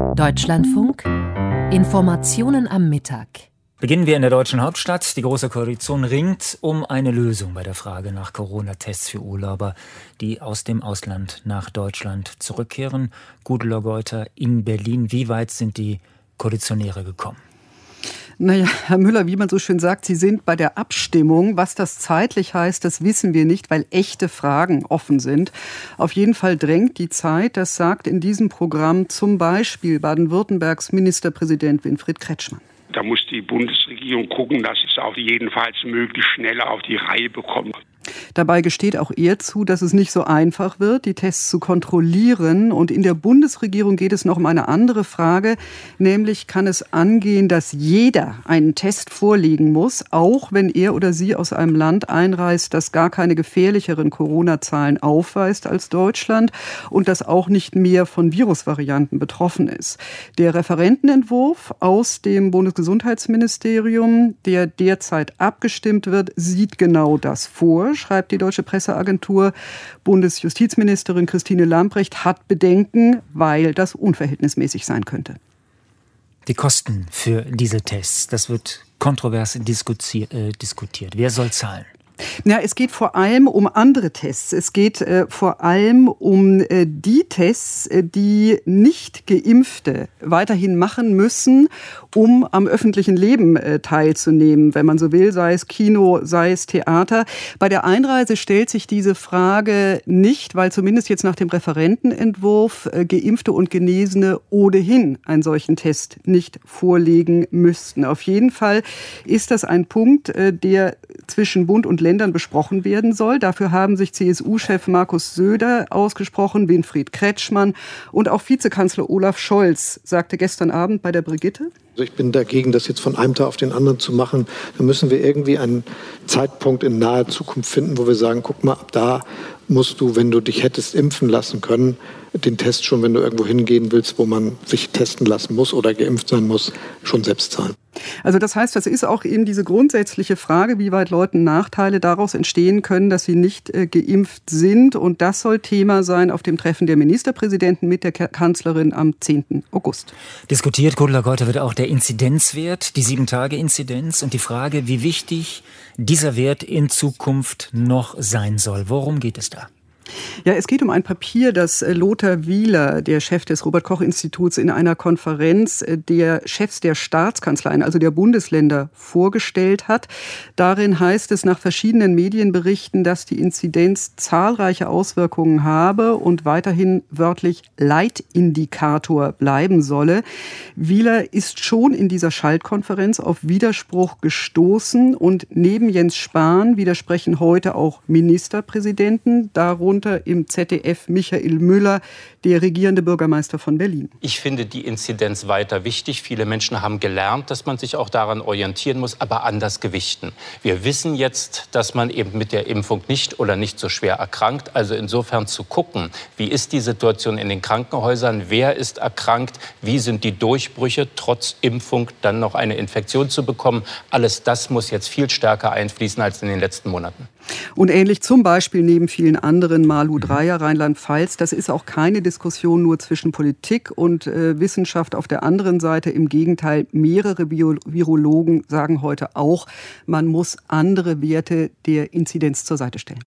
Deutschlandfunk Informationen am Mittag. Beginnen wir in der deutschen Hauptstadt. Die Große Koalition ringt um eine Lösung bei der Frage nach Corona-Tests für Urlauber, die aus dem Ausland nach Deutschland zurückkehren. Gudula Geuter in Berlin. Wie weit sind die Koalitionäre gekommen? Naja, Herr Müller, wie man so schön sagt, Sie sind bei der Abstimmung. Was das zeitlich heißt, das wissen wir nicht, weil echte Fragen offen sind. Auf jeden Fall drängt die Zeit, das sagt in diesem Programm zum Beispiel Baden-Württembergs Ministerpräsident Winfried Kretschmann. Da muss die Bundesregierung gucken, dass es auf jeden Fall möglichst schneller auf die Reihe bekommt. Dabei gesteht auch er zu, dass es nicht so einfach wird, die Tests zu kontrollieren. Und in der Bundesregierung geht es noch um eine andere Frage, nämlich kann es angehen, dass jeder einen Test vorlegen muss, auch wenn er oder sie aus einem Land einreist, das gar keine gefährlicheren Corona-Zahlen aufweist als Deutschland und das auch nicht mehr von Virusvarianten betroffen ist. Der Referentenentwurf aus dem Bundesgesundheitsministerium, der derzeit abgestimmt wird, sieht genau das vor schreibt die Deutsche Presseagentur. Bundesjustizministerin Christine Lambrecht hat Bedenken, weil das unverhältnismäßig sein könnte. Die Kosten für diese Tests, das wird kontrovers äh, diskutiert. Wer soll zahlen? Ja, es geht vor allem um andere Tests. Es geht äh, vor allem um äh, die Tests, äh, die nicht Geimpfte weiterhin machen müssen, um am öffentlichen Leben äh, teilzunehmen, wenn man so will, sei es Kino, sei es Theater. Bei der Einreise stellt sich diese Frage nicht, weil zumindest jetzt nach dem Referentenentwurf äh, Geimpfte und Genesene ohnehin einen solchen Test nicht vorlegen müssten. Auf jeden Fall ist das ein Punkt, äh, der zwischen Bund und Ländern besprochen werden soll. Dafür haben sich CSU-Chef Markus Söder ausgesprochen, Winfried Kretschmann und auch Vizekanzler Olaf Scholz sagte gestern Abend bei der Brigitte. Also ich bin dagegen, das jetzt von einem Tag auf den anderen zu machen. Da müssen wir irgendwie einen Zeitpunkt in naher Zukunft finden, wo wir sagen, guck mal, ab da musst du, wenn du dich hättest impfen lassen können, den Test schon, wenn du irgendwo hingehen willst, wo man sich testen lassen muss oder geimpft sein muss, schon selbst zahlen. Also das heißt, das ist auch eben diese grundsätzliche Frage, wie weit Leuten Nachteile daraus entstehen können, dass sie nicht äh, geimpft sind. Und das soll Thema sein auf dem Treffen der Ministerpräsidenten mit der Kanzlerin am 10. August. Diskutiert, Geuter, wird auch der Inzidenzwert, die Sieben-Tage-Inzidenz und die Frage, wie wichtig dieser Wert in Zukunft noch sein soll. Worum geht es da? Ja, es geht um ein Papier, das äh, Lothar Wieler, der Chef des Robert-Koch-Instituts, in einer Konferenz äh, der Chefs der Staatskanzleien, also der Bundesländer, vorgestellt hat. Darin heißt es nach verschiedenen Medienberichten, dass die Inzidenz zahlreiche Auswirkungen habe und weiterhin wörtlich Leitindikator bleiben solle. Wieler ist schon in dieser Schaltkonferenz auf Widerspruch gestoßen und neben Jens Spahn widersprechen heute auch Ministerpräsidenten, darunter darunter im ZDF Michael Müller, der regierende Bürgermeister von Berlin. Ich finde die Inzidenz weiter wichtig. Viele Menschen haben gelernt, dass man sich auch daran orientieren muss, aber anders gewichten. Wir wissen jetzt, dass man eben mit der Impfung nicht oder nicht so schwer erkrankt. Also insofern zu gucken, wie ist die Situation in den Krankenhäusern, wer ist erkrankt, wie sind die Durchbrüche, trotz Impfung dann noch eine Infektion zu bekommen. Alles das muss jetzt viel stärker einfließen als in den letzten Monaten. Und ähnlich zum Beispiel neben vielen anderen Malu Dreyer, Rheinland-Pfalz. Das ist auch keine Diskussion nur zwischen Politik und äh, Wissenschaft auf der anderen Seite. Im Gegenteil, mehrere Bio Virologen sagen heute auch, man muss andere Werte der Inzidenz zur Seite stellen.